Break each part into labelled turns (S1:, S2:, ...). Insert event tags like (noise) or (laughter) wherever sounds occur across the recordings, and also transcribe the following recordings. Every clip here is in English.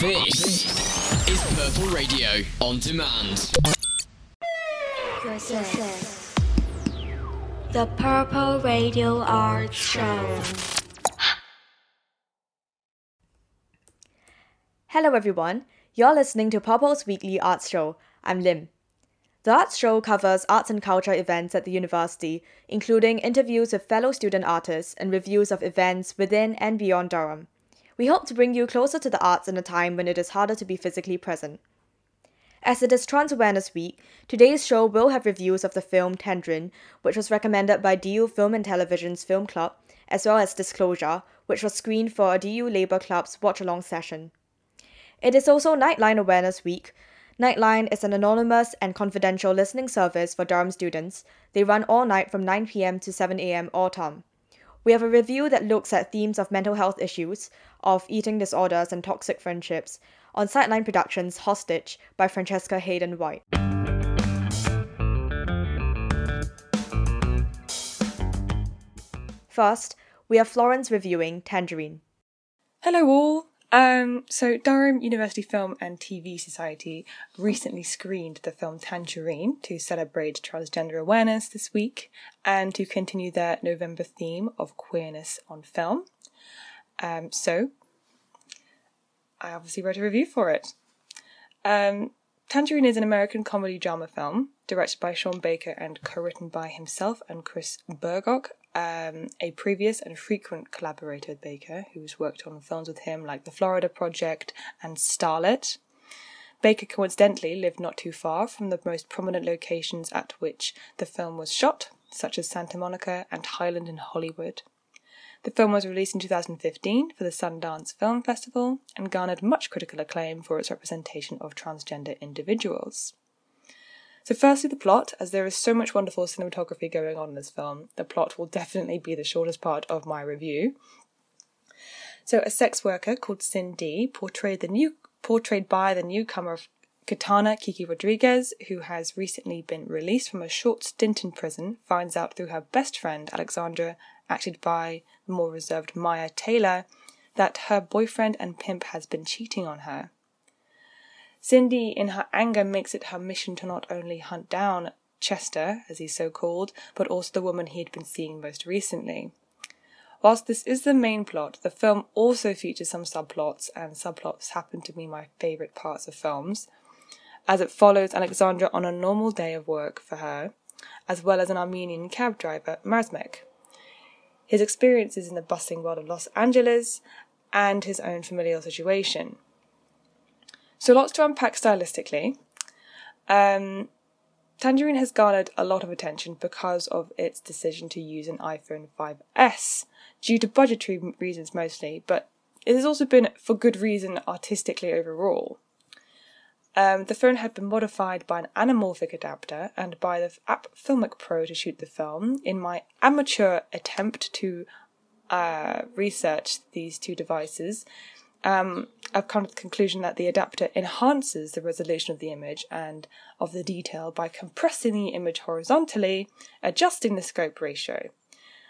S1: This is Purple Radio on demand.
S2: The Purple Radio Art Show.
S3: Hello, everyone. You're listening to Purple's weekly arts show. I'm Lim. The arts show covers arts and culture events at the university, including interviews with fellow student artists and reviews of events within and beyond Durham. We hope to bring you closer to the arts in a time when it is harder to be physically present. As it is Trans Awareness Week, today's show will have reviews of the film Tangerine, which was recommended by DU Film and Television's Film Club, as well as Disclosure, which was screened for a DU Labour Club's watch along session. It is also Nightline Awareness Week. Nightline is an anonymous and confidential listening service for Durham students. They run all night from 9 pm to 7 am all term. We have a review that looks at themes of mental health issues, of eating disorders, and toxic friendships on Sideline Productions' Hostage by Francesca Hayden White. First, we have Florence reviewing Tangerine.
S4: Hello, all. Um, so, Durham University Film and TV Society recently screened the film Tangerine to celebrate transgender awareness this week and to continue their November theme of queerness on film. Um, so, I obviously wrote a review for it. Um, Tangerine is an American comedy drama film directed by Sean Baker and co written by himself and Chris Bergoch, um, a previous and frequent collaborator with Baker, who's worked on films with him like The Florida Project and Starlet. Baker coincidentally lived not too far from the most prominent locations at which the film was shot, such as Santa Monica and Highland in Hollywood. The film was released in 2015 for the Sundance Film Festival and garnered much critical acclaim for its representation of transgender individuals. So, firstly, the plot, as there is so much wonderful cinematography going on in this film, the plot will definitely be the shortest part of my review. So, a sex worker called Cindy, portrayed the new portrayed by the newcomer Kitana Kiki Rodriguez, who has recently been released from a short stint in prison, finds out through her best friend Alexandra, acted by the more reserved Mya Taylor, that her boyfriend and pimp has been cheating on her. Cindy, in her anger, makes it her mission to not only hunt down Chester, as he's so called, but also the woman he had been seeing most recently. Whilst this is the main plot, the film also features some subplots, and subplots happen to be my favourite parts of films, as it follows Alexandra on a normal day of work for her, as well as an Armenian cab driver, Razmik. His experiences in the bustling world of Los Angeles, and his own familial situation. So lots to unpack stylistically. Um, Tangerine has garnered a lot of attention because of its decision to use an iPhone 5S, due to budgetary reasons mostly, but it has also been for good reason artistically overall. Um, the phone had been modified by an anamorphic adapter and by the app Filmic Pro to shoot the film. In my amateur attempt to uh, research these two devices, um, I've come to the conclusion that the adapter enhances the resolution of the image and of the detail by compressing the image horizontally, adjusting the scope ratio.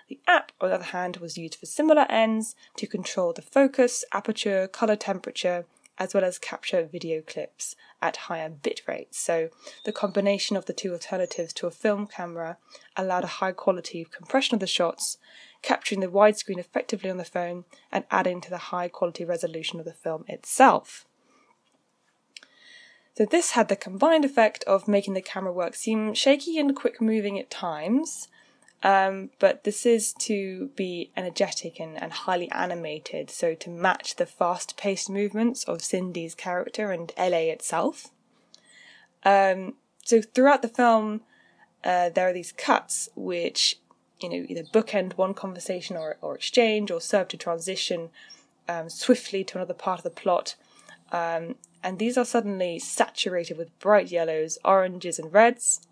S4: The app, on the other hand, was used for similar ends to control the focus, aperture, color temperature, as well as capture video clips at higher bit rates. So, the combination of the two alternatives to a film camera allowed a high quality compression of the shots capturing the widescreen effectively on the phone and adding to the high quality resolution of the film itself. So, this had the combined effect of making the camera work seem shaky and quick moving at times. Um, but this is to be energetic and, and highly animated, so to match the fast paced movements of Cindy's character and LA itself. Um, so throughout the film, uh, there are these cuts which you know, either bookend one conversation or, or exchange or serve to transition um, swiftly to another part of the plot. Um, and these are suddenly saturated with bright yellows, oranges, and reds.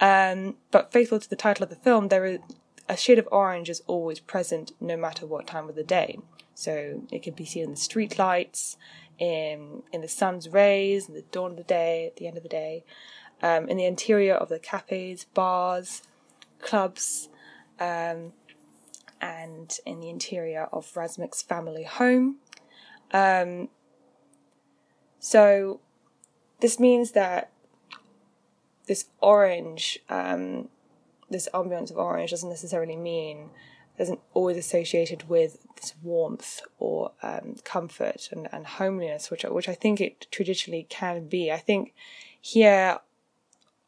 S4: Um, but faithful to the title of the film, there is a shade of orange is always present no matter what time of the day. So it can be seen in the street lights, in in the sun's rays, in the dawn of the day, at the end of the day, um, in the interior of the cafes, bars, clubs, um, and in the interior of Razmik's family home. Um, So this means that this orange, um, this ambience of orange doesn't necessarily mean isn't always associated with this warmth or um, comfort and, and homeliness, which which I think it traditionally can be. I think here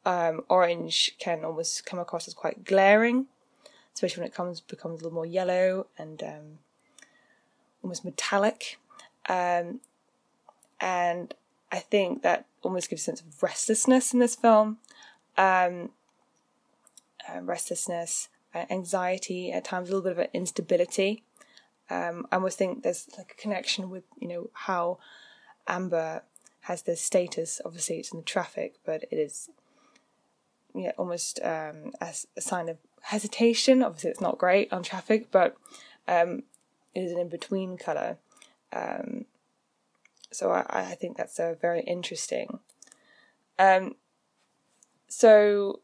S4: um, orange can almost come across as quite glaring, especially when it comes becomes a little more yellow and um, almost metallic. Um, and I think that almost gives a sense of restlessness in this film. Um, uh, restlessness, uh, anxiety, at times a little bit of an instability. Um, I almost think there's like a connection with you know how Amber has this status. Obviously, it's in the traffic, but it is yeah, almost um, as a sign of hesitation. Obviously, it's not great on traffic, but um, it is an in between colour. Um, so I, I think that's uh, very interesting. Um, so,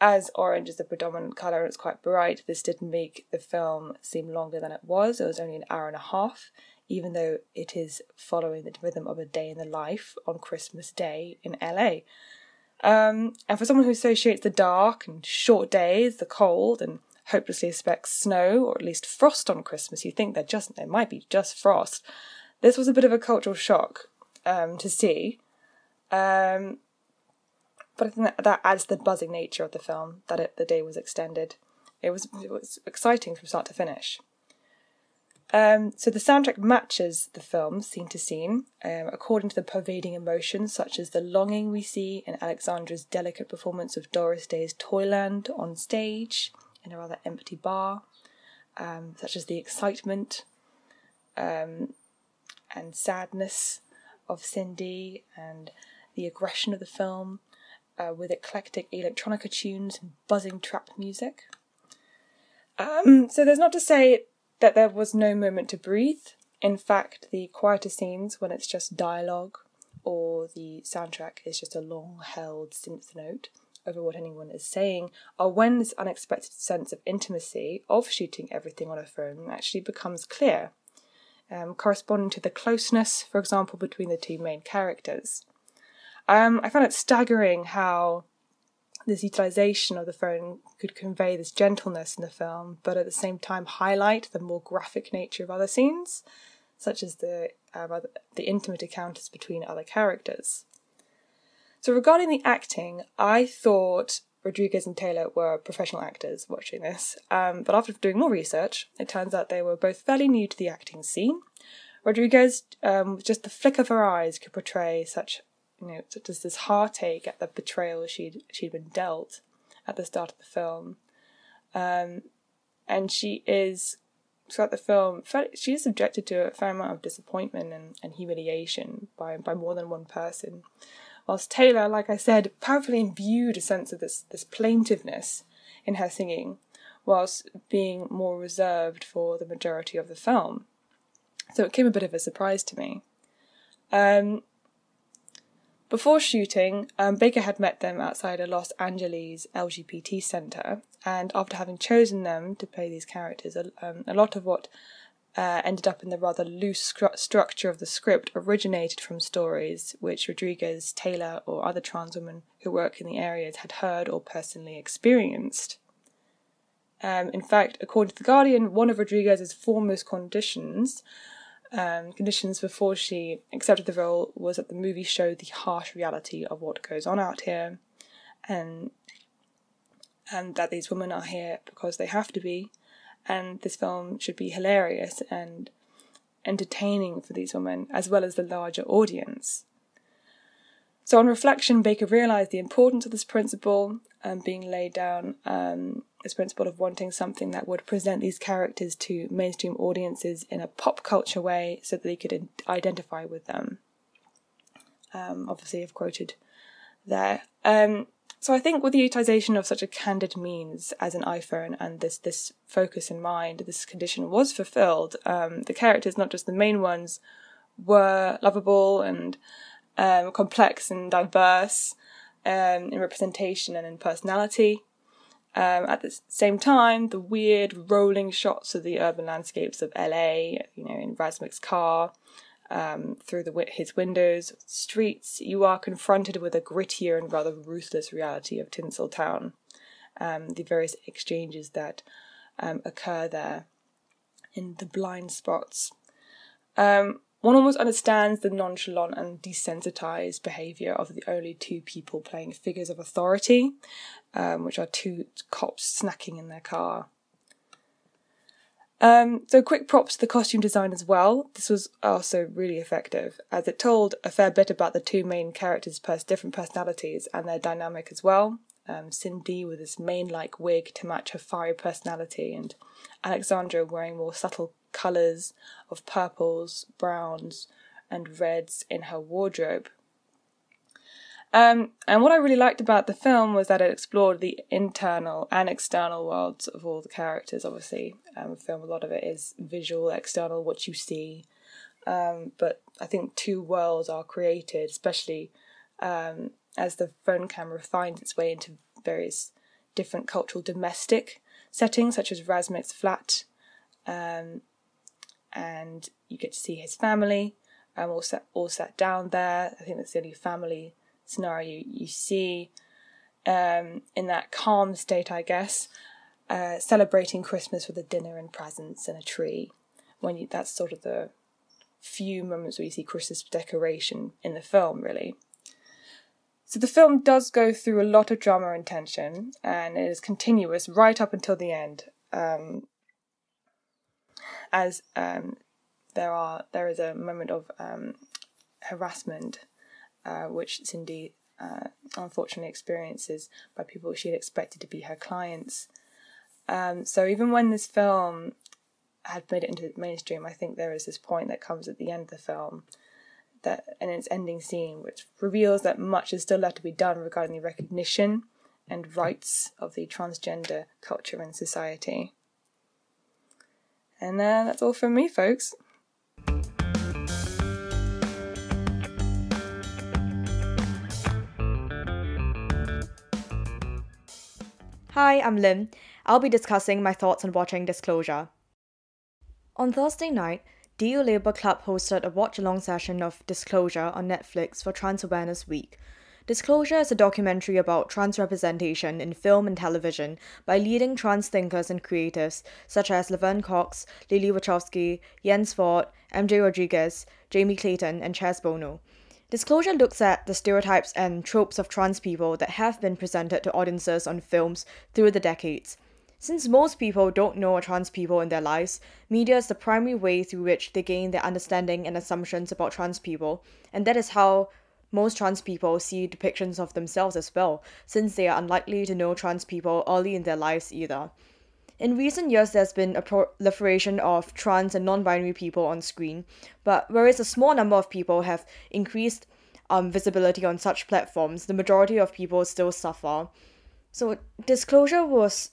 S4: as orange is the predominant colour and it's quite bright, this didn't make the film seem longer than it was. It was only an hour and a half, even though it is following the rhythm of a day in the life on Christmas Day in LA. Um, and for someone who associates the dark and short days, the cold, and hopelessly expects snow or at least frost on Christmas, you think there just there might be just frost. This was a bit of a cultural shock um, to see, um, but I think that, that adds the buzzing nature of the film that it, the day was extended. It was it was exciting from start to finish. Um, so the soundtrack matches the film scene to scene, um, according to the pervading emotions such as the longing we see in Alexandra's delicate performance of Doris Day's Toyland on stage in a rather empty bar, um, such as the excitement um, and sadness of Cindy and the aggression of the film uh, with eclectic electronica tunes and buzzing trap music. Um, so there's not to say that there was no moment to breathe. In fact, the quieter scenes, when it's just dialogue or the soundtrack is just a long held synth note over what anyone is saying, are when this unexpected sense of intimacy of shooting everything on a phone actually becomes clear, um, corresponding to the closeness, for example, between the two main characters. Um, I found it staggering how this utilization of the phone could convey this gentleness in the film, but at the same time highlight the more graphic nature of other scenes, such as the uh, the intimate encounters between other characters. So regarding the acting, I thought Rodriguez and Taylor were professional actors watching this, um, but after doing more research, it turns out they were both fairly new to the acting scene. Rodriguez, um, just the flick of her eyes, could portray such you know, such as this heartache at the betrayal she'd she'd been dealt at the start of the film, um, and she is throughout the film she is subjected to a fair amount of disappointment and, and humiliation by by more than one person. Whilst Taylor, like I said, powerfully imbued a sense of this this plaintiveness in her singing, whilst being more reserved for the majority of the film. So it came a bit of a surprise to me. Um, before shooting, um, Baker had met them outside a Los Angeles LGBT centre, and after having chosen them to play these characters, um, a lot of what uh, ended up in the rather loose scru- structure of the script originated from stories which Rodriguez, Taylor, or other trans women who work in the areas had heard or personally experienced. Um, in fact, according to The Guardian, one of Rodriguez's foremost conditions um, conditions before she accepted the role was that the movie showed the harsh reality of what goes on out here, and and that these women are here because they have to be, and this film should be hilarious and entertaining for these women as well as the larger audience. So, on reflection, Baker realised the importance of this principle um, being laid down um, this principle of wanting something that would present these characters to mainstream audiences in a pop culture way so that they could identify with them. Um, obviously, I've quoted there. Um, so I think with the utilization of such a candid means as an iPhone and this this focus in mind, this condition was fulfilled. Um, the characters, not just the main ones, were lovable and um, complex and diverse um, in representation and in personality. Um, at the same time, the weird rolling shots of the urban landscapes of LA, you know, in Razmik's car,
S5: um, through the, his windows, streets, you are confronted with a grittier and rather ruthless reality of Tinseltown. Um, the various exchanges that um, occur there in the blind spots. Um, one almost understands the nonchalant and desensitized behavior of the only two people playing figures of authority, um, which are two cops snacking in their car. Um, so quick props to the costume design as well. This was also really effective, as it told a fair bit about the two main characters' pers- different personalities and their dynamic as well. Um, Cindy with this mane-like wig to match her fiery personality, and Alexandra wearing more subtle colours of purples, browns, and reds in her wardrobe. Um, and what I really liked about the film was that it explored the internal and external worlds of all the characters. Obviously, um, the film a lot of it is visual, external, what you see. Um, but I think two worlds are created, especially um, as the phone camera finds its way into various different cultural domestic settings, such as Razmik's flat, um, and you get to see his family um, all sat all sat down there. I think that's the only family scenario you, see um, in that calm state, I guess, uh, celebrating Christmas with a dinner and presents and a tree. When you, that's sort of the few moments where you see Christmas decoration in the film, really. So the film does go through a lot of drama and tension, and it is continuous right up until the end. Um, as um, there are there is a moment of um, harassment uh, which Cindy uh, unfortunately experiences by people she had expected to be her clients. Um, so even when this film had made it into the mainstream, I think there is this point that comes at the end of the film that in its ending scene, which reveals that much is still left to be done regarding the recognition and rights of the transgender culture and society. And uh, that's all from me, folks.
S3: Hi, I'm Lim. I'll be discussing my thoughts on watching Disclosure. On Thursday night, DU Labour Club hosted a watch along session of Disclosure on Netflix for Trans Awareness Week. Disclosure is a documentary about trans representation in film and television by leading trans thinkers and creatives such as Laverne Cox, Lilly Wachowski, Yance Ford, MJ Rodriguez, Jamie Clayton, and Chaz Bono. Disclosure looks at the stereotypes and tropes of trans people that have been presented to audiences on films through the decades. Since most people don't know trans people in their lives, media is the primary way through which they gain their understanding and assumptions about trans people, and that is how most trans people see depictions of themselves as well, since they are unlikely to know trans people early in their lives either. In recent years, there's been a proliferation of trans and non binary people on screen, but whereas a small number of people have increased um, visibility on such platforms, the majority of people still suffer. So, disclosure was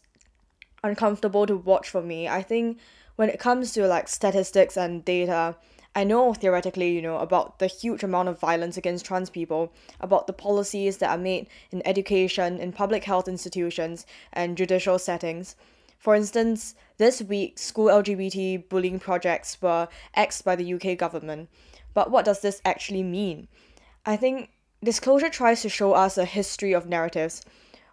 S3: uncomfortable to watch for me. I think when it comes to like statistics and data, I know theoretically, you know, about the huge amount of violence against trans people, about the policies that are made in education, in public health institutions, and judicial settings. For instance, this week, school LGBT bullying projects were axed by the UK government. But what does this actually mean? I think Disclosure tries to show us a history of narratives,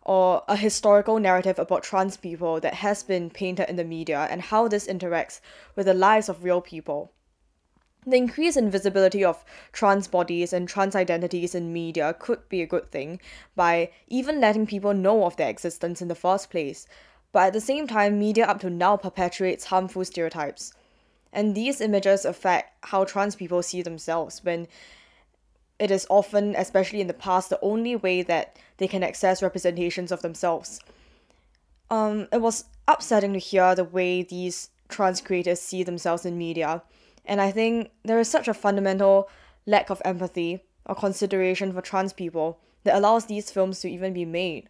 S3: or a historical narrative about trans people that has been painted in the media and how this interacts with the lives of real people. The increase in visibility of trans bodies and trans identities in media could be a good thing by even letting people know of their existence in the first place. But at the same time, media up to now perpetuates harmful stereotypes. And these images affect how trans people see themselves when it is often, especially in the past, the only way that they can access representations of themselves. Um, it was upsetting to hear the way these trans creators see themselves in media and I think there is such a fundamental lack of empathy or consideration for trans people that allows these films to even be made.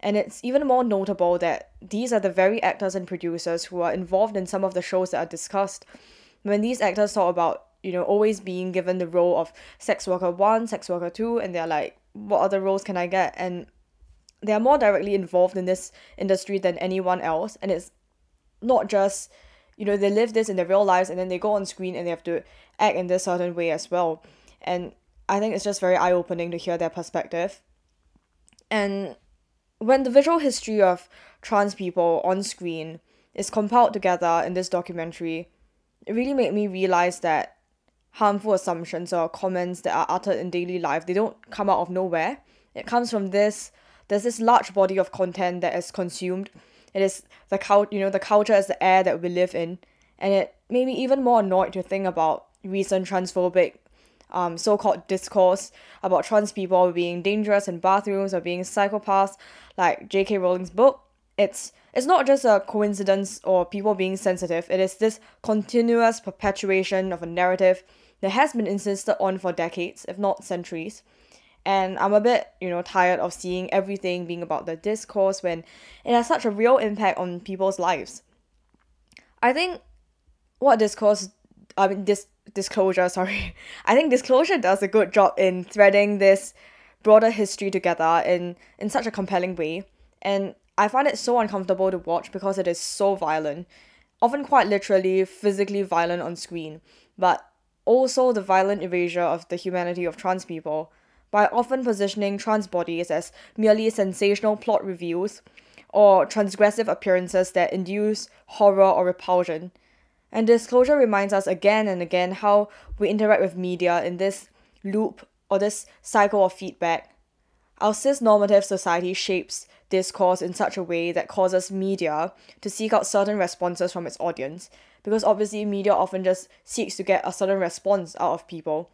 S3: And it's even more notable that these are the very actors and producers who are involved in some of the shows that are discussed. When these actors talk about, you know, always being given the role of sex worker one, sex worker two, and they're like, what other roles can I get? And they are more directly involved in this industry than anyone else. And it's not just you know they live this in their real lives and then they go on screen and they have to act in this certain way as well. And I think it's just very eye opening to hear their perspective. And when the visual history of trans people on screen is compiled together in this documentary, it really made me realize that harmful assumptions or comments that are uttered in daily life, they don't come out of nowhere. It comes from this there's this large body of content that is consumed. It is the cult you know, the culture is the air that we live in. And it made me even more annoyed to think about recent transphobic um, so-called discourse about trans people being dangerous in bathrooms or being psychopaths, like J.K. Rowling's book. It's it's not just a coincidence or people being sensitive. It is this continuous perpetuation of a narrative that has been insisted on for decades, if not centuries. And I'm a bit, you know, tired of seeing everything being about the discourse when it has such a real impact on people's lives. I think what discourse I mean this disclosure, (laughs) sorry. I think disclosure does a good job in threading this broader history together in in such a compelling way. And I find it so uncomfortable to watch because it is so violent, often quite literally physically violent on screen, but also the violent erasure of the humanity of trans people by often positioning trans bodies as merely sensational plot reviews or transgressive appearances that induce horror or repulsion. And disclosure reminds us again and again how we interact with media in this loop or this cycle of feedback. Our cis normative society shapes discourse in such a way that causes media to seek out certain responses from its audience, because obviously media often just seeks to get a certain response out of people.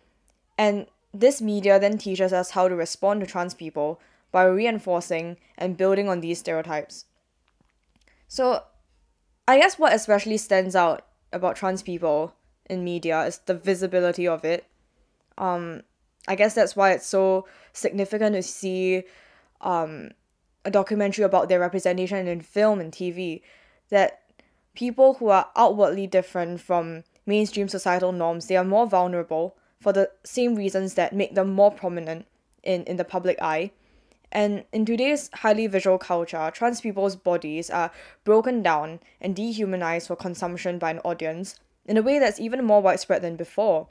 S3: And this media then teaches us how to respond to trans people by reinforcing and building on these stereotypes. So, I guess what especially stands out about trans people in media is the visibility of it. Um, I guess that's why it's so significant to see um, a documentary about their representation in film and TV. That people who are outwardly different from mainstream societal norms, they are more vulnerable for the same reasons that make them more prominent in, in the public eye. And in today's highly visual culture, trans people's bodies are broken down and dehumanized for consumption by an audience in a way that's even more widespread than before.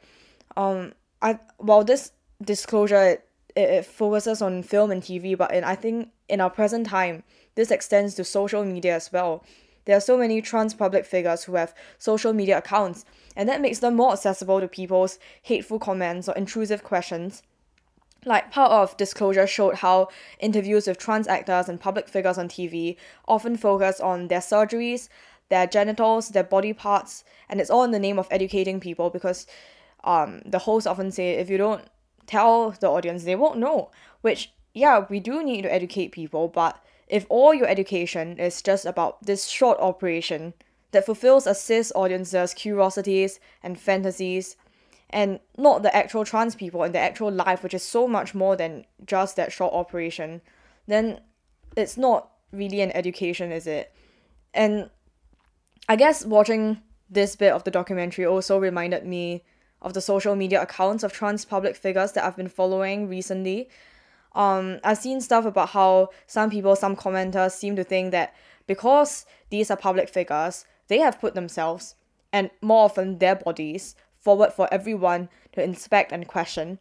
S3: Um, I while this disclosure it, it focuses on film and TV, but in I think in our present time, this extends to social media as well. There are so many trans public figures who have social media accounts, and that makes them more accessible to people's hateful comments or intrusive questions like part of disclosure showed how interviews with trans actors and public figures on TV often focus on their surgeries, their genitals, their body parts, and it's all in the name of educating people because um, the hosts often say if you don't tell the audience, they won't know. Which, yeah, we do need to educate people, but if all your education is just about this short operation that fulfills a cis audience's curiosities and fantasies, and not the actual trans people and the actual life, which is so much more than just that short operation, then it's not really an education, is it? And I guess watching this bit of the documentary also reminded me of the social media accounts of trans public figures that I've been following recently. Um, I've seen stuff about how some people, some commenters seem to think that because these are public figures, they have put themselves and more often their bodies forward for everyone to inspect and question.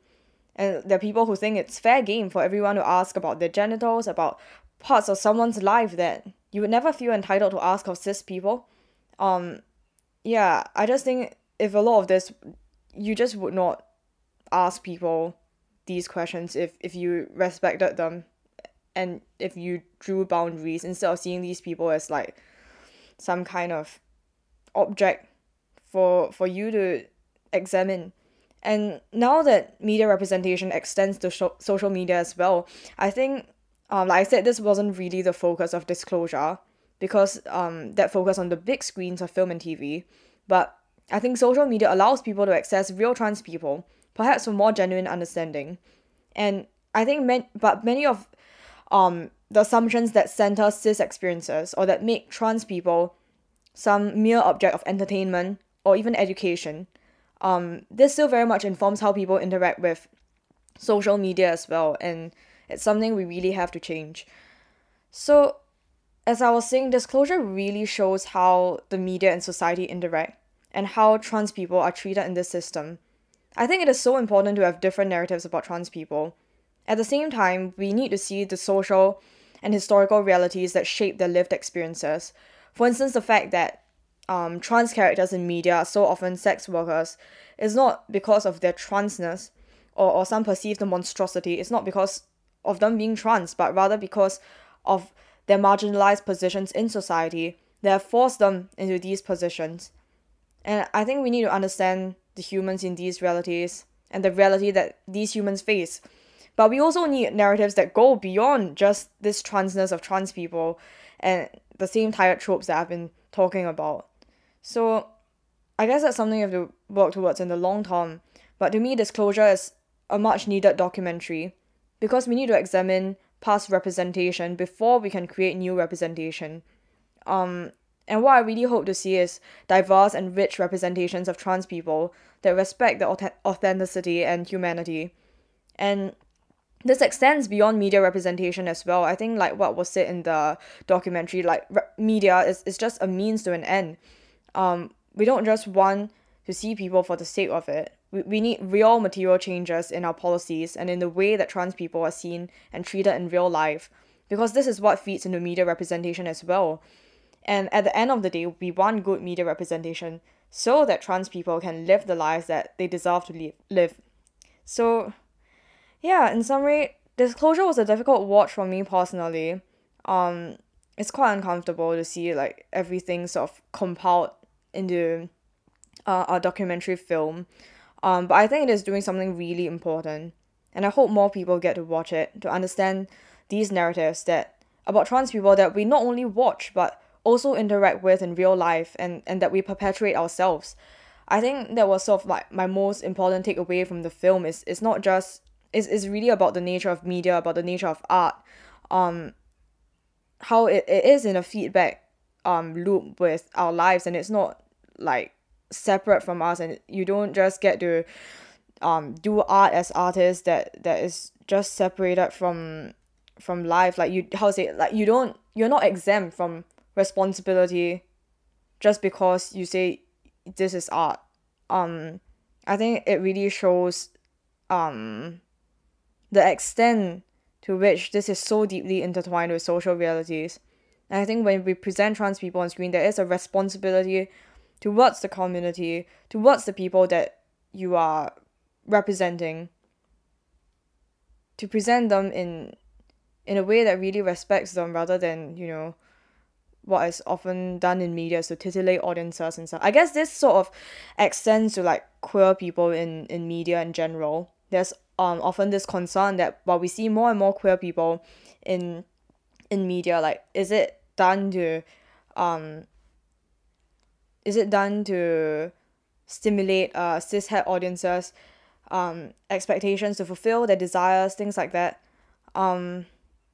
S3: And there are people who think it's fair game for everyone to ask about their genitals, about parts of someone's life that you would never feel entitled to ask of cis people. Um, yeah, I just think if a lot of this, you just would not ask people these questions if if you respected them and if you drew boundaries instead of seeing these people as like some kind of object for for you to examine. And now that media representation extends to sh- social media as well, I think, um, like I said, this wasn't really the focus of disclosure because um, that focus on the big screens of film and TV. But I think social media allows people to access real trans people, perhaps for more genuine understanding. And I think, man- but many of um, the assumptions that center cis experiences or that make trans people some mere object of entertainment or even education um, this still very much informs how people interact with social media as well, and it's something we really have to change. So, as I was saying, disclosure really shows how the media and society interact. And how trans people are treated in this system. I think it is so important to have different narratives about trans people. At the same time, we need to see the social and historical realities that shape their lived experiences. For instance, the fact that um, trans characters in media are so often sex workers is not because of their transness or, or some perceived monstrosity. It's not because of them being trans, but rather because of their marginalized positions in society that have forced them into these positions. And I think we need to understand the humans in these realities and the reality that these humans face. But we also need narratives that go beyond just this transness of trans people and the same tired tropes that I've been talking about. So I guess that's something you have to work towards in the long term. But to me, disclosure is a much needed documentary because we need to examine past representation before we can create new representation. Um, and what I really hope to see is diverse and rich representations of trans people that respect the authenticity and humanity. And this extends beyond media representation as well. I think like what was said in the documentary, like re- media is, is just a means to an end. Um, we don't just want to see people for the sake of it. We, we need real material changes in our policies and in the way that trans people are seen and treated in real life, because this is what feeds into media representation as well. And at the end of the day, we want good media representation so that trans people can live the lives that they deserve to live. So, yeah, in summary, Disclosure was a difficult watch for me personally. Um, it's quite uncomfortable to see like everything sort of compiled into uh, a documentary film. Um, but I think it is doing something really important, and I hope more people get to watch it to understand these narratives that about trans people that we not only watch but also interact with in real life and, and that we perpetuate ourselves. I think that was sort of like my most important takeaway from the film is it's not just it's, it's really about the nature of media, about the nature of art, um how it, it is in a feedback um loop with our lives and it's not like separate from us and you don't just get to um do art as artists that that is just separated from from life like you how say like you don't you're not exempt from responsibility just because you say this is art. Um i think it really shows um the extent to which this is so deeply intertwined with social realities. And i think when we present trans people on screen there is a responsibility towards the community towards the people that you are representing to present them in in a way that really respects them rather than you know what is often done in media to titillate audiences and stuff. I guess this sort of extends to like queer people in, in media in general. There's um often this concern that while we see more and more queer people in in media, like is it done to um is it done to stimulate uh cishet audiences um expectations to fulfill their desires, things like that. Um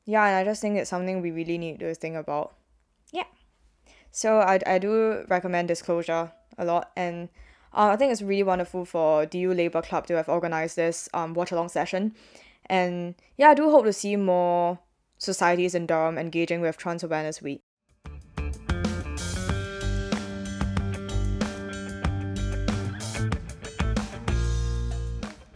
S3: yeah, and I just think it's something we really need to think about. So I, I do recommend Disclosure a lot and uh, I think it's really wonderful for DU Labour Club to have organised this um watch along session. And yeah, I do hope to see more societies in Durham engaging with Trans Awareness Week.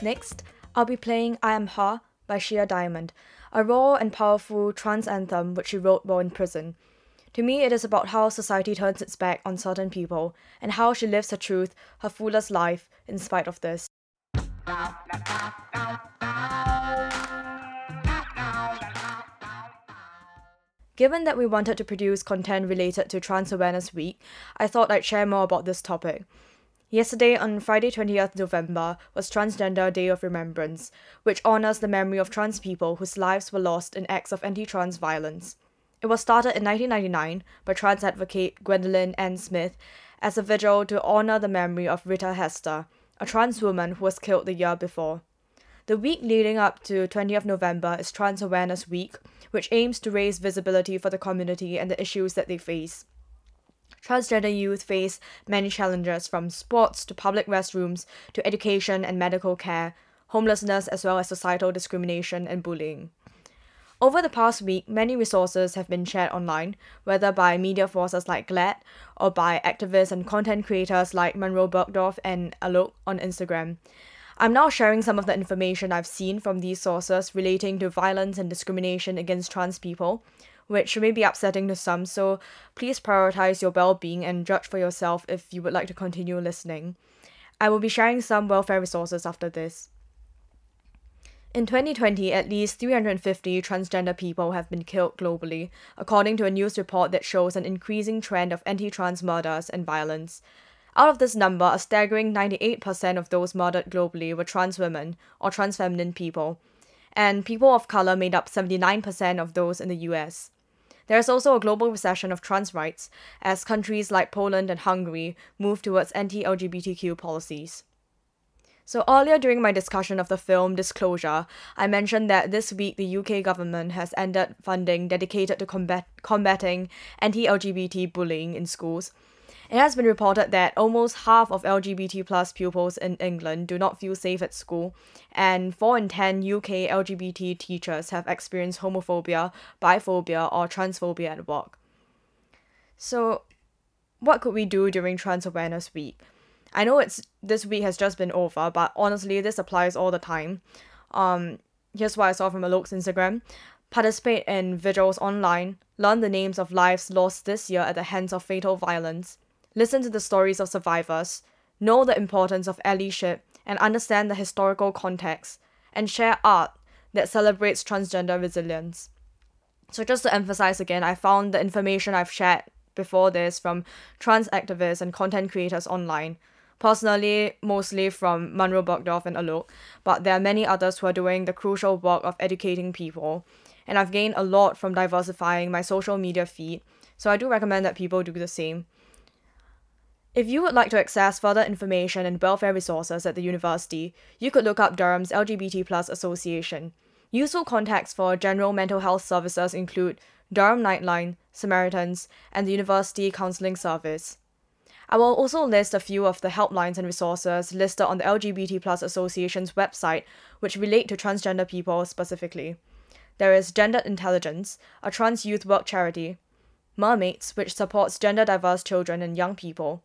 S3: Next, I'll be playing I Am Her by Shea Diamond, a raw and powerful trans anthem which she wrote while in prison. To me, it is about how society turns its back on certain people and how she lives her truth, her fullest life, in spite of this. Given that we wanted to produce content related to Trans Awareness Week, I thought I'd share more about this topic. Yesterday, on Friday 20th November, was Transgender Day of Remembrance, which honors the memory of trans people whose lives were lost in acts of anti trans violence. It was started in 1999 by trans advocate Gwendolyn Ann Smith as a vigil to honor the memory of Rita Hester, a trans woman who was killed the year before. The week leading up to 20th November is Trans Awareness Week, which aims to raise visibility for the community and the issues that they face. Transgender youth face many challenges from sports to public restrooms to education and medical care, homelessness, as well as societal discrimination and bullying. Over the past week, many resources have been shared online, whether by media forces like GLAAD or by activists and content creators like Munroe Bergdorf and Alok on Instagram. I'm now sharing some of the information I've seen from these sources relating to violence and discrimination against trans people, which may be upsetting to some, so please prioritize your well being and judge for yourself if you would like to continue listening. I will be sharing some welfare resources after this. In 2020, at least 350 transgender people have been killed globally, according to a news report that shows an increasing trend of anti trans murders and violence. Out of this number, a staggering 98% of those murdered globally were trans women or trans feminine people, and people of color made up 79% of those in the US. There is also a global recession of trans rights as countries like Poland and Hungary move towards anti LGBTQ policies. So, earlier during my discussion of the film Disclosure, I mentioned that this week the UK government has ended funding dedicated to combat- combating anti LGBT bullying in schools. It has been reported that almost half of LGBT plus pupils in England do not feel safe at school, and 4 in 10 UK LGBT teachers have experienced homophobia, biphobia, or transphobia at work. So, what could we do during Trans Awareness Week? I know it's this week has just been over, but honestly, this applies all the time. Um, here's what I saw from Alok's Instagram. Participate in vigils online. Learn the names of lives lost this year at the hands of fatal violence. Listen to the stories of survivors. Know the importance of allyship and understand the historical context. And share art that celebrates transgender resilience. So, just to emphasize again, I found the information I've shared before this from trans activists and content creators online personally mostly from Munroe Bergdorf and Alok, but there are many others who are doing the crucial work of educating people. And I've gained a lot from diversifying my social media feed, so I do recommend that people do the same. If you would like to access further information and welfare resources at the university, you could look up Durham's LGBT Plus Association. Useful contacts for general mental health services include Durham Nightline, Samaritans, and the University Counseling Service. I will also list a few of the helplines and resources listed on the LGBT Plus Association's website which relate to transgender people specifically. There is Gendered Intelligence, a trans youth work charity, Mermaids, which supports gender diverse children and young people,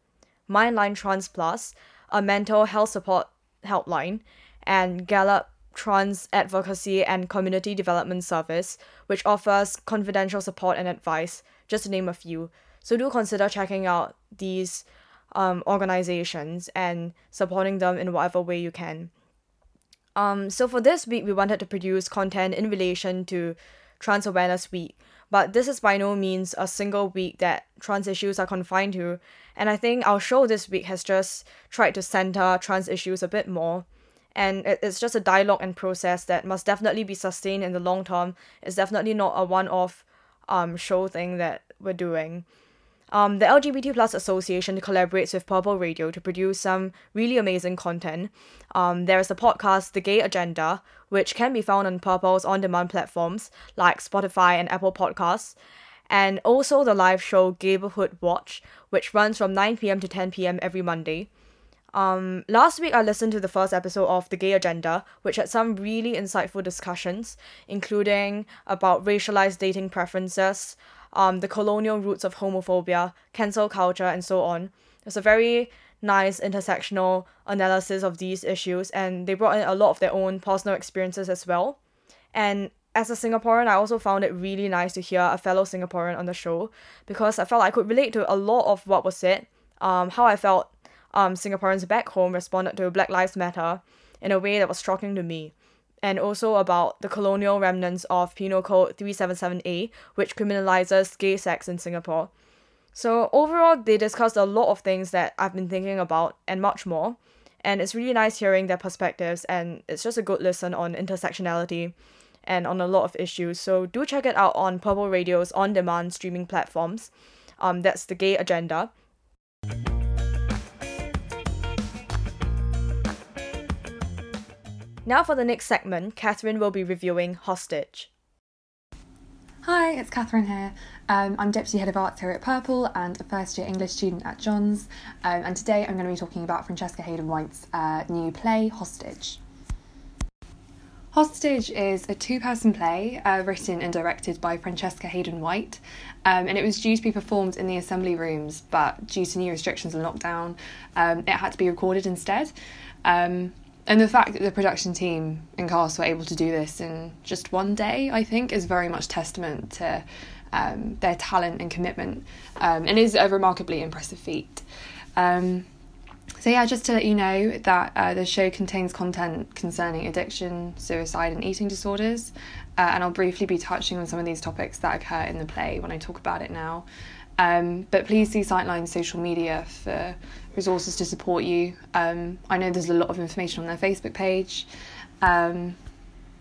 S3: Mindline Trans Plus, a mental health support helpline, and Galop Trans Advocacy and Community Development Service, which offers confidential support and advice, just to name a few. So do consider checking out these um, organizations and supporting them in whatever way you can. Um, so for this week, we wanted to produce content in relation to Trans Awareness Week, but this is by no means a single week that trans issues are confined to, and I think our show this week has just tried to center trans issues a bit more. And it's just a dialogue and process that must definitely be sustained in the long term. It's definitely not a one off um, show thing that we're doing. Um, the LGBT Plus Association collaborates with Purple Radio to produce some really amazing content. Um, there is a podcast, The Gay Agenda, which can be found on Purple's on demand platforms like Spotify and Apple Podcasts, and also the live show Gayborhood Watch, which runs from 9 pm to 10 pm every Monday. Um, last week, I listened to the first episode of The Gay Agenda, which had some really insightful discussions, including about racialized dating preferences, um, the colonial roots of homophobia, cancel culture, and so on. It's a very nice intersectional analysis of these issues, and they brought in a lot of their own personal experiences as well. And as a Singaporean, I also found it really nice to hear a fellow Singaporean on the show because I felt I could relate to a lot of what was said, um, how I felt um, Singaporeans back home responded to Black Lives Matter in a way that was shocking to me and also about the colonial remnants of Penal Code 377A, which criminalizes gay sex in Singapore. So, overall, they discussed a lot of things that I've been thinking about and much more. And it's really nice hearing their perspectives, and it's just a good listen on intersectionality and on a lot of issues. So, do check it out on Purple Radio's on demand streaming platforms. Um, that's the Gay Agenda. Now for the next segment, Catherine will be reviewing Hostage.
S4: Hi, it's Catherine here. Um, I'm Deputy Head of Arts here at Purple and a first year English student at Johns. Um, and today I'm going to be talking about Francesca Hayden White's uh, new play, Hostage. Hostage is a two person play uh, written and directed by Francesca Hayden White, um, and it was due to be performed in the assembly rooms, but due to new restrictions and lockdown, um, it had to be recorded instead. Um, and the fact that the production team and cast were able to do this in just one day, I think, is very much testament to um, their talent and commitment, um, and is a remarkably impressive feat. Um, so, yeah, just to let you know that uh, the show contains content concerning addiction, suicide, and eating disorders. Uh, and I'll briefly be touching on some of these topics that occur in the play when I talk about it now. Um, but please see Sightline's social media for resources to support you. Um, I know there's a lot of information on their Facebook page. Um,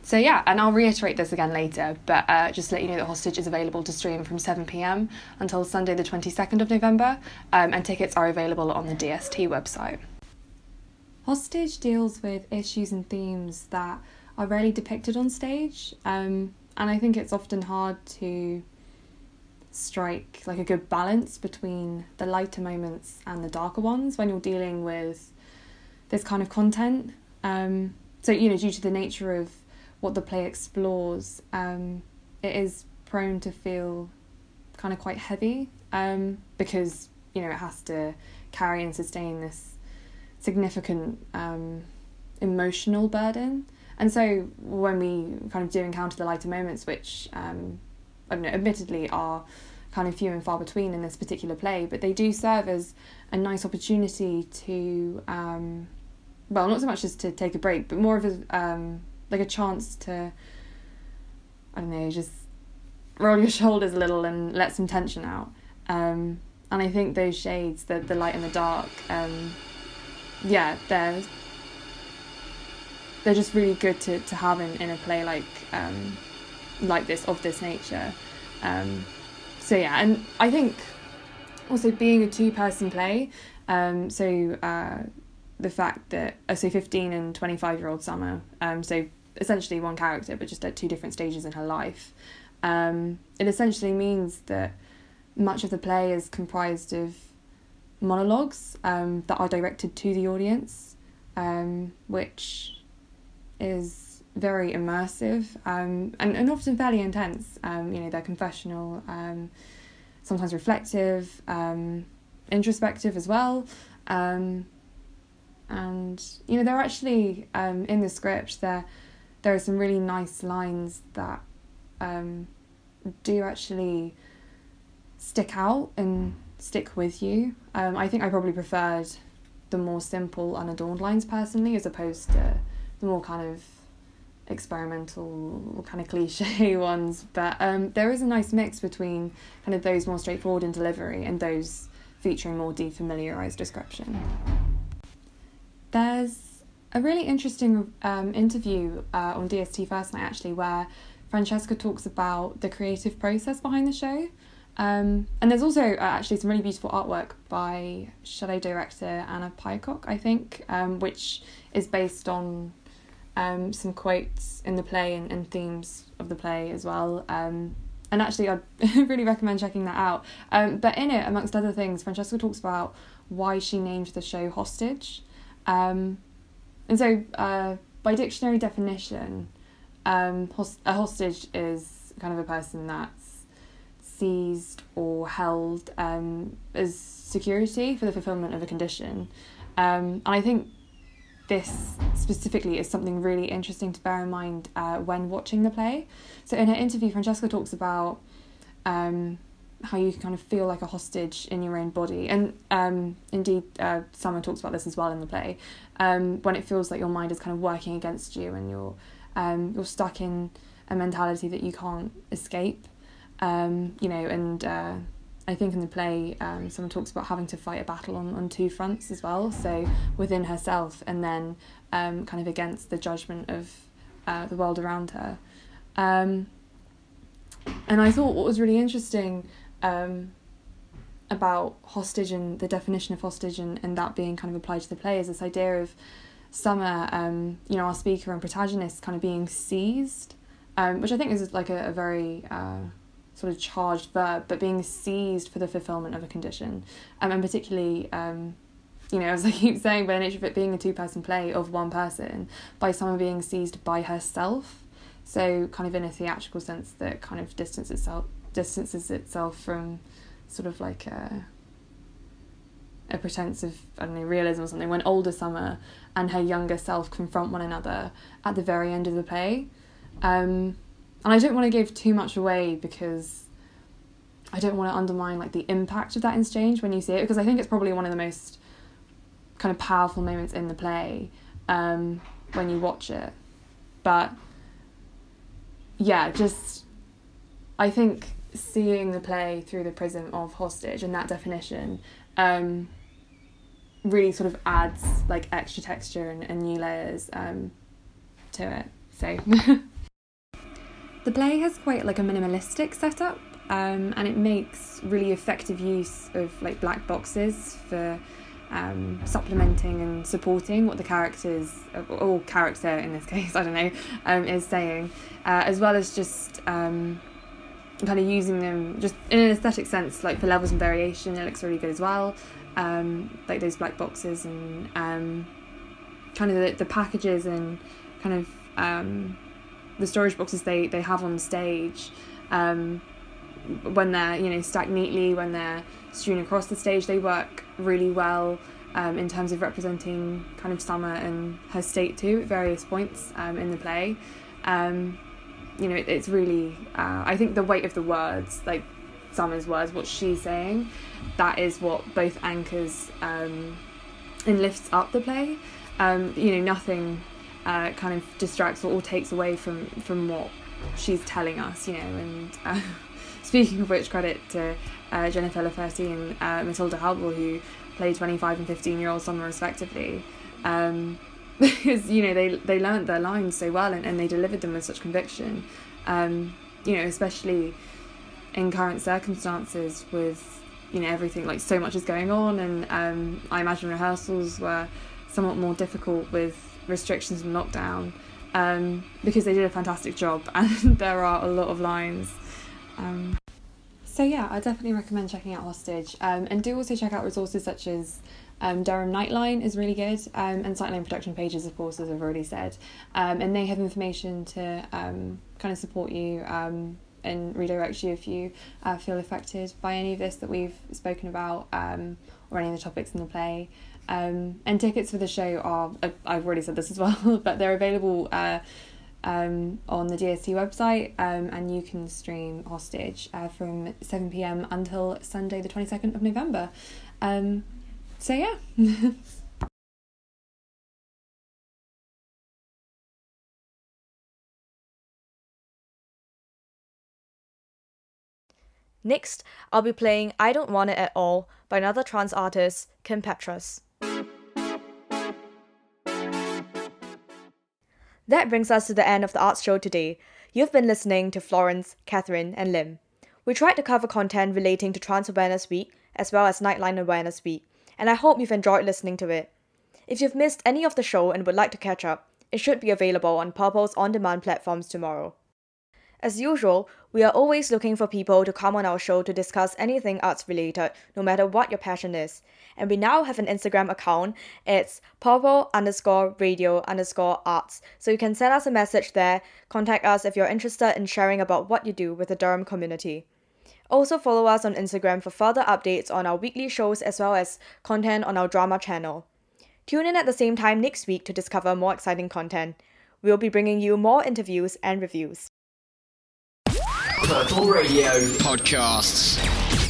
S4: so yeah, and I'll reiterate this again later, but uh, just to let you know that Hostage is available to stream from 7 pm until Sunday, the 22nd of November, um, and tickets are available on the DST website. Hostage deals with issues and themes that are rarely depicted on stage, um, and I think it's often hard to strike like a good balance between the lighter moments and the darker ones when you're dealing with this kind of content. Um, so you know, due to the nature of what the play explores, um, it is prone to feel kind of quite heavy um, because you know it has to carry and sustain this significant um, emotional burden. And so when we kind of do encounter the lighter moments, which um, I know, admittedly are kind of few and far between in this particular play, but they do serve as a nice opportunity to, um, well, not so much as to take a break, but more of a um, like a chance to I don't know, just roll your (laughs) shoulders a little and let some tension out. Um, and I think those shades, the the light and the dark, um, yeah, they're they're just really good to, to have in, in a play like um, like this of this nature. Um, so yeah, and I think also being a two person play, um, so uh, the fact that uh, so fifteen and twenty five year old Summer, um, so essentially one character, but just at two different stages in her life. Um, it essentially means that much of the play is comprised of monologues um, that are directed to the audience, um, which is very immersive um, and, and often fairly intense. Um, you know, they're confessional, um, sometimes reflective, um, introspective as well. Um, and you know, they're actually um, in the script. There, there are some really nice lines that do actually stick out and stick with you. I think I probably preferred the more simple, unadorned lines personally, as opposed to the more kind of experimental, kind of cliche (laughs) ones. But um, there is a nice mix between kind of those more straightforward in delivery and those featuring more defamiliarized description. There's a really interesting um, interview uh, on DST First Night actually, where Francesca talks about the creative process behind the show. Um, and there's also uh, actually some really beautiful artwork by shadow director Anna Pycock, I think, um, which is based on um, some quotes in the play and, and themes of the play as well. Um, and actually, I'd (laughs) really recommend checking that out. Um, but in it, amongst other things, Francesca talks about why she named the show Hostage. Um, and so, uh, by dictionary definition, um, host- a hostage is kind of a person that's seized or held um, as security for the fulfillment of a condition. Um, and I think this specifically is something really interesting to bear in mind uh, when watching the play. So, in her interview, Francesca talks about um, how you kind of feel like a hostage in your own body. And um, indeed, uh, Summer talks about this as well in the play. Um, when it feels like your mind is kind of working against you and you're um, you're stuck in a mentality that you can't escape. Um, you know, and uh, I think in the play, um, someone talks about having to fight a battle on, on two fronts as well. So within herself, and then um, kind of against the judgment of uh, the world around her. Um, and I thought what was really interesting um, about hostage and the definition of hostage and, and that being kind of applied to the play is this idea of Summer, um, you know, our speaker and protagonist kind of being seized, um, which I think is like a, a very uh, sort of charged verb, but being seized for the fulfillment of a condition, um, and particularly um, you know, (laughs) as I keep saying, by the nature of it being a two person play of one person, by someone being seized by herself. So kind of in a theatrical sense that kind of distance itself distances itself from sort of like a a pretense of I don't know realism or something when older Summer and her younger self confront one another at the very end of the play, um, and I don't want to give too much away because I don't want to undermine like the impact of that exchange when you see it because I think it's probably one of the most kind of powerful moments in the play um, when you watch it, but yeah, just I think seeing the play through the prism of hostage and that definition um, really sort of adds like extra texture and, and new layers um, to it. So (laughs) the play has quite like a minimalistic setup, um, and it makes really effective use of like black boxes for um, supplementing and supporting what the characters or character in this (laughs) case I don't know um, is saying, uh, as well as just um, kind of using them just in an aesthetic sense, like for levels and variation, it looks really good as well. Um, like those black boxes and um, kind of the, the packages and kind of um, the storage boxes they, they have on stage um, when they're you know stacked neatly when they're strewn across the stage they work really well um, in terms of representing kind of Summer and her state too at various points um, in the play um, you know, it, it's really, uh, I think the weight of the words, like Summer's words, what she's saying, that is what both anchors um, and lifts up the play. Um, you know, nothing uh, kind of distracts or, or, takes away from, from what she's telling us, you know, and uh, (laughs) speaking of which, credit to uh, Jennifer Lafferty and uh, Matilda Halbel, who played 25 and 15 year old Summer respectively. Um, (laughs) because you know they they learned their lines so well and, and they delivered them with such conviction um, you know especially in current circumstances with you know everything like so much is going on and um, I imagine rehearsals were somewhat more difficult with restrictions and lockdown um, because they did a fantastic job (laughs) and there are a lot of lines um, so yeah I definitely recommend checking out Hostage um, and do also check out resources such as um, Durham Nightline is really good, um, and Sightline Production Pages, of course, as I've already said. Um, and they have information to kind of support you and redirect you if you uh, feel affected by any of this that we've spoken about um, or any of the topics in the play. And tickets for the show are, uh, I've already said this as well, (laughs) but they're available. Uh, um, on the DST website, um, and you can stream Hostage uh, from 7 pm until Sunday, the 22nd of November. Um, so yeah. (laughs)
S3: Next, I'll be playing I Don't Want It At All by another trans artist, Kim Petras. That brings us to the end of the arts show today. You've been listening to Florence, Catherine, and Lim. We tried to cover content relating to Trans Awareness Week as well as Nightline Awareness Week, and I hope you've enjoyed listening to it. If you've missed any of the show and would like to catch up, it should be available on Purple's on demand platforms tomorrow. As usual, we are always looking for people to come on our show to discuss anything arts related, no matter what your passion is. And we now have an Instagram account. It's purple underscore radio underscore arts. So you can send us a message there, contact us if you're interested in sharing about what you do with the Durham community. Also, follow us on Instagram for further updates on our weekly shows as well as content on our drama channel. Tune in at the same time next week to discover more exciting content. We'll be bringing you more interviews and reviews.
S6: Purple Radio Podcasts.